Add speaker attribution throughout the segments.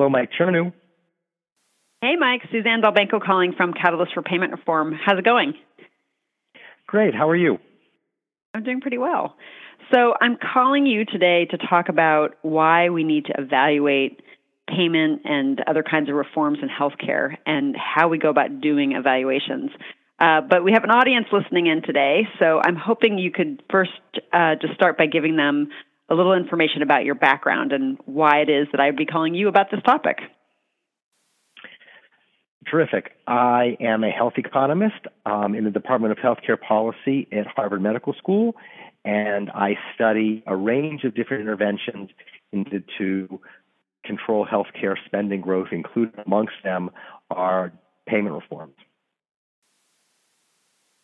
Speaker 1: Hello, Mike Chernew.
Speaker 2: Hey, Mike. Suzanne Delbanco calling from Catalyst for Payment Reform. How's it going?
Speaker 1: Great. How are you?
Speaker 2: I'm doing pretty well. So, I'm calling you today to talk about why we need to evaluate payment and other kinds of reforms in healthcare and how we go about doing evaluations. Uh, but we have an audience listening in today, so I'm hoping you could first uh, just start by giving them a little information about your background and why it is that I would be calling you about this topic.
Speaker 1: Terrific. I am a health economist um, in the Department of Healthcare Policy at Harvard Medical School, and I study a range of different interventions intended to control healthcare spending growth, including amongst them are payment reforms.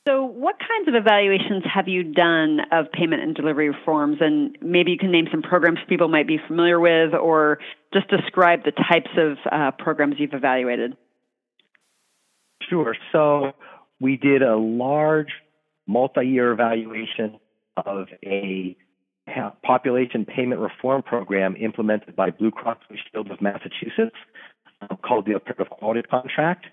Speaker 2: So, what kinds of evaluations have you done of payment and delivery reforms? And maybe you can name some programs people might be familiar with, or just describe the types of uh, programs you've evaluated.
Speaker 1: Sure. So, we did a large multi year evaluation of a population payment reform program implemented by Blue Cross Blue Shield of Massachusetts uh, called the Alternative Quality Contract.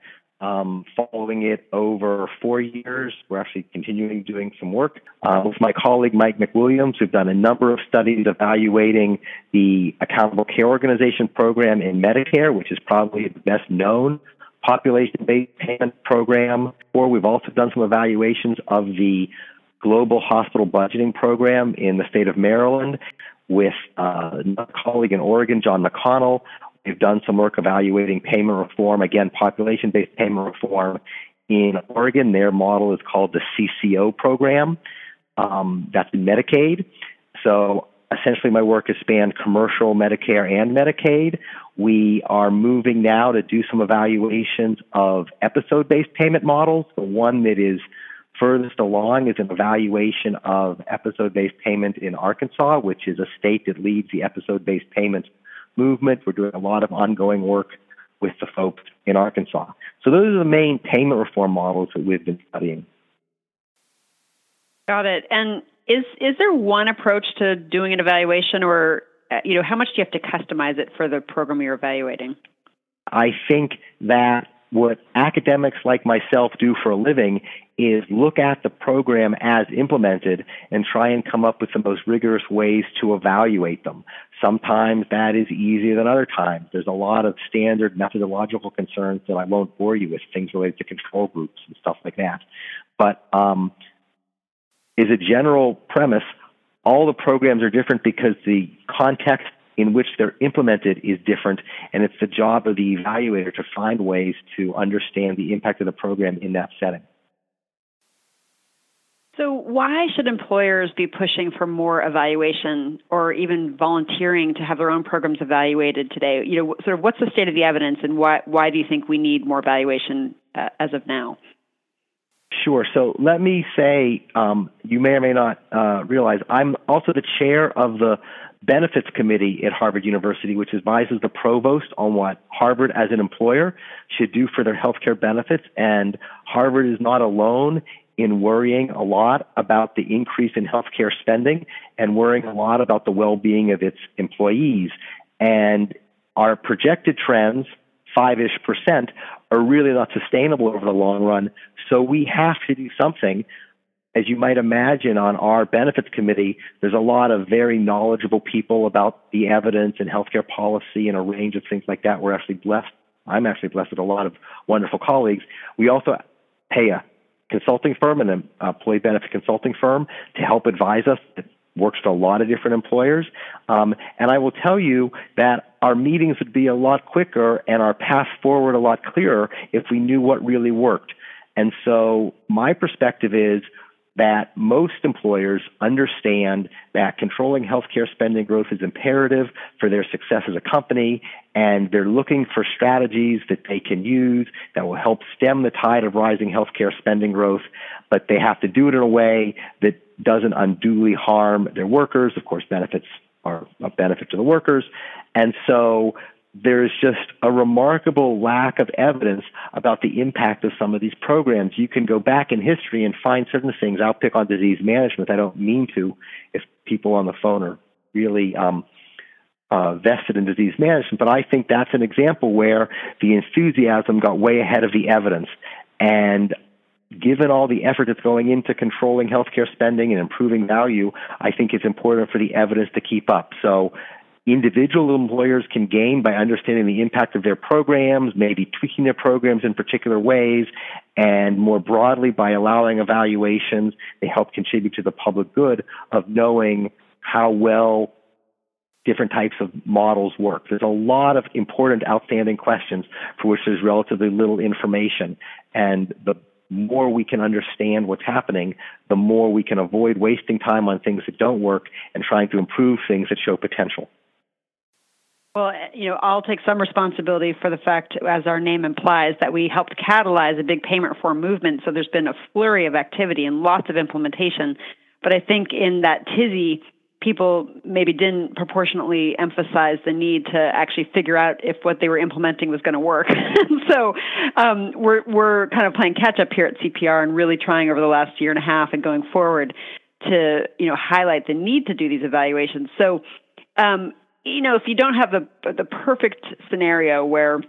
Speaker 1: Um, following it over four years, we're actually continuing doing some work uh, with my colleague Mike McWilliams. We've done a number of studies evaluating the Accountable Care Organization program in Medicare, which is probably the best known population-based payment program. Or we've also done some evaluations of the Global Hospital Budgeting Program in the state of Maryland with uh, a colleague in Oregon, John McConnell, We've done some work evaluating payment reform, again, population based payment reform in Oregon. Their model is called the CCO program. Um, that's Medicaid. So essentially, my work has spanned commercial, Medicare, and Medicaid. We are moving now to do some evaluations of episode based payment models. The one that is furthest along is an evaluation of episode based payment in Arkansas, which is a state that leads the episode based payment movement. We're doing a lot of ongoing work with the folks in Arkansas. So those are the main payment reform models that we've been studying.
Speaker 2: Got it. And is is there one approach to doing an evaluation, or uh, you know, how much do you have to customize it for the program you're evaluating?
Speaker 1: I think that what academics like myself do for a living is look at the program as implemented and try and come up with the most rigorous ways to evaluate them. Sometimes that is easier than other times. There's a lot of standard methodological concerns that I won't bore you with, things related to control groups and stuff like that. But um, is a general premise, all the programs are different because the context in which they're implemented is different, and it's the job of the evaluator to find ways to understand the impact of the program in that setting.
Speaker 2: So, why should employers be pushing for more evaluation or even volunteering to have their own programs evaluated today? You know, sort of what's the state of the evidence, and why why do you think we need more evaluation uh, as of now?
Speaker 1: Sure. So let me say, um, you may or may not uh, realize, I'm also the chair of the benefits committee at Harvard University, which advises the provost on what Harvard as an employer should do for their healthcare benefits. And Harvard is not alone in worrying a lot about the increase in healthcare spending and worrying a lot about the well-being of its employees. And our projected trends, five-ish percent, are really not sustainable over the long run. So we have to do something as you might imagine, on our benefits committee, there's a lot of very knowledgeable people about the evidence and healthcare policy and a range of things like that. We're actually blessed. I'm actually blessed with a lot of wonderful colleagues. We also pay a consulting firm and an employee benefit consulting firm to help advise us. It works for a lot of different employers. Um, and I will tell you that our meetings would be a lot quicker and our path forward a lot clearer if we knew what really worked. And so my perspective is that most employers understand that controlling healthcare spending growth is imperative for their success as a company, and they're looking for strategies that they can use that will help stem the tide of rising healthcare spending growth, but they have to do it in a way that doesn't unduly harm their workers. Of course, benefits are a benefit to the workers. And so there's just a remarkable lack of evidence about the impact of some of these programs. You can go back in history and find certain things. I'll pick on disease management. I don't mean to if people on the phone are really um, uh, vested in disease management, but I think that's an example where the enthusiasm got way ahead of the evidence. And given all the effort that's going into controlling healthcare spending and improving value, I think it's important for the evidence to keep up. So individual employers can gain by understanding the impact of their programs, maybe tweaking their programs in particular ways, and more broadly by allowing evaluations, they help contribute to the public good of knowing how well different types of models work. There's a lot of important outstanding questions for which there's relatively little information. And the more we can understand what's happening, the more we can avoid wasting time on things that don't work and trying to improve things that show potential.
Speaker 2: Well, you know, I'll take some responsibility for the fact, as our name implies, that we helped catalyze a big payment reform movement. So there's been a flurry of activity and lots of implementation. But I think in that tizzy, people maybe didn't proportionately emphasize the need to actually figure out if what they were implementing was going to work. so um, we're we're kind of playing catch up here at CPR and really trying over the last year and a half and going forward to you know highlight the need to do these evaluations. So um, you know if you don't have the the perfect scenario where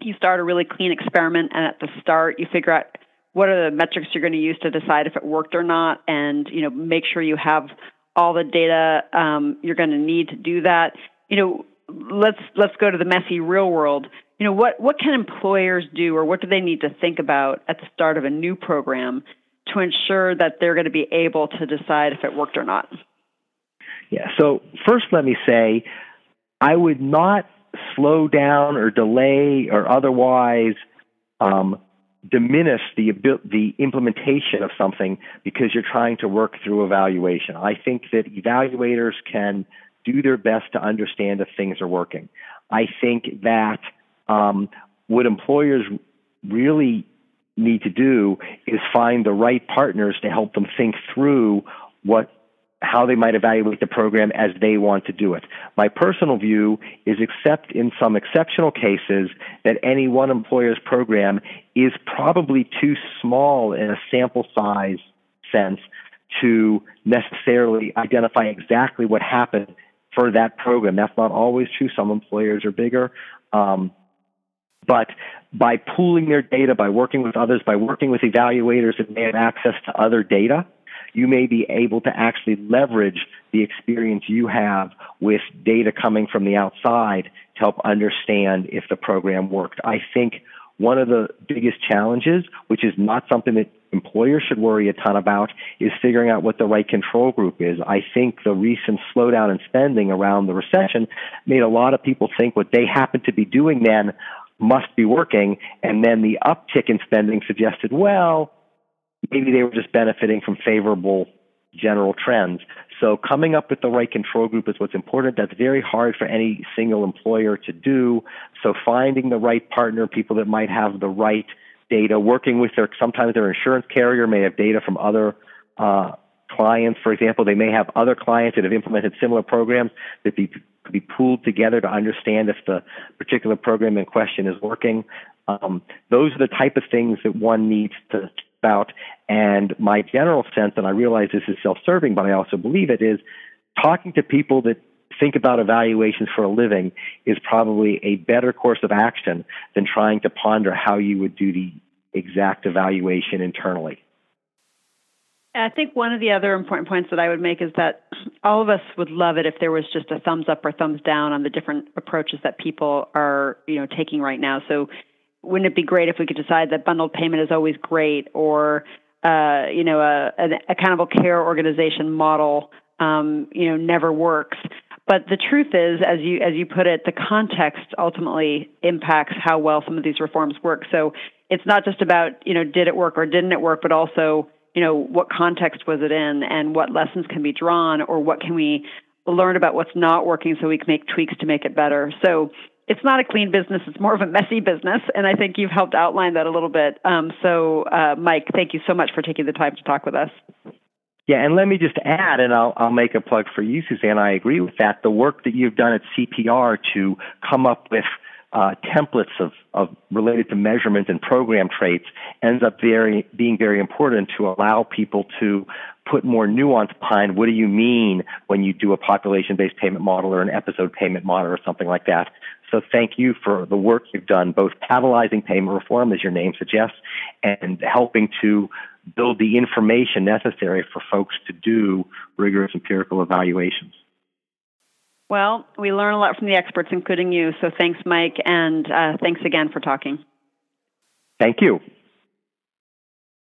Speaker 2: you start a really clean experiment and at the start you figure out what are the metrics you're going to use to decide if it worked or not and you know make sure you have all the data um, you're going to need to do that. You know, let's let's go to the messy real world. You know, what what can employers do, or what do they need to think about at the start of a new program to ensure that they're going to be able to decide if it worked or not?
Speaker 1: Yeah. So first, let me say, I would not slow down or delay or otherwise um, diminish the the implementation of something because you're trying to work through evaluation. I think that evaluators can do their best to understand if things are working. I think that um, what employers really need to do is find the right partners to help them think through what how they might evaluate the program as they want to do it. My personal view is, except in some exceptional cases, that any one employer's program is probably too small in a sample size sense to necessarily identify exactly what happened for that program. That's not always true. Some employers are bigger. Um, but by pooling their data, by working with others, by working with evaluators that may have access to other data, you may be able to actually leverage the experience you have with data coming from the outside to help understand if the program worked. I think one of the biggest challenges, which is not something that employers should worry a ton about, is figuring out what the right control group is. I think the recent slowdown in spending around the recession made a lot of people think what they happened to be doing then must be working, and then the uptick in spending suggested, well, maybe they were just benefiting from favorable general trends. So coming up with the right control group is what's important. That's very hard for any single employer to do. So finding the right partner, people that might have the right data, working with their sometimes their insurance carrier may have data from other uh, clients. For example, they may have other clients that have implemented similar programs that be could be pooled together to understand if the particular program in question is working. Um, those are the type of things that one needs to about. And my general sense, and I realize this is self serving, but I also believe it, is talking to people that think about evaluations for a living is probably a better course of action than trying to ponder how you would do the exact evaluation internally.
Speaker 2: I think one of the other important points that I would make is that all of us would love it if there was just a thumbs up or thumbs down on the different approaches that people are, you know, taking right now. So wouldn't it be great if we could decide that bundled payment is always great or uh, you know a, an accountable care organization model um, you know never works? But the truth is as you as you put it the context ultimately impacts how well some of these reforms work. So it's not just about you know did it work or didn't it work but also you know what context was it in and what lessons can be drawn or what can we learn about what's not working so we can make tweaks to make it better. So it's not a clean business. It's more of a messy business. And I think you've helped outline that a little bit. Um, so, uh, Mike, thank you so much for taking the time to talk with us.
Speaker 1: Yeah, and let me just add, and I'll, I'll make a plug for you, Suzanne. I agree with that. The work that you've done at CPR to come up with uh, templates of, of related to measurement and program traits ends up very being very important to allow people to put more nuance behind what do you mean when you do a population based payment model or an episode payment model or something like that. So thank you for the work you've done, both catalyzing payment reform, as your name suggests, and helping to build the information necessary for folks to do rigorous empirical evaluations.
Speaker 2: Well, we learn a lot from the experts, including you. So thanks, Mike, and uh, thanks again for talking.
Speaker 1: Thank you.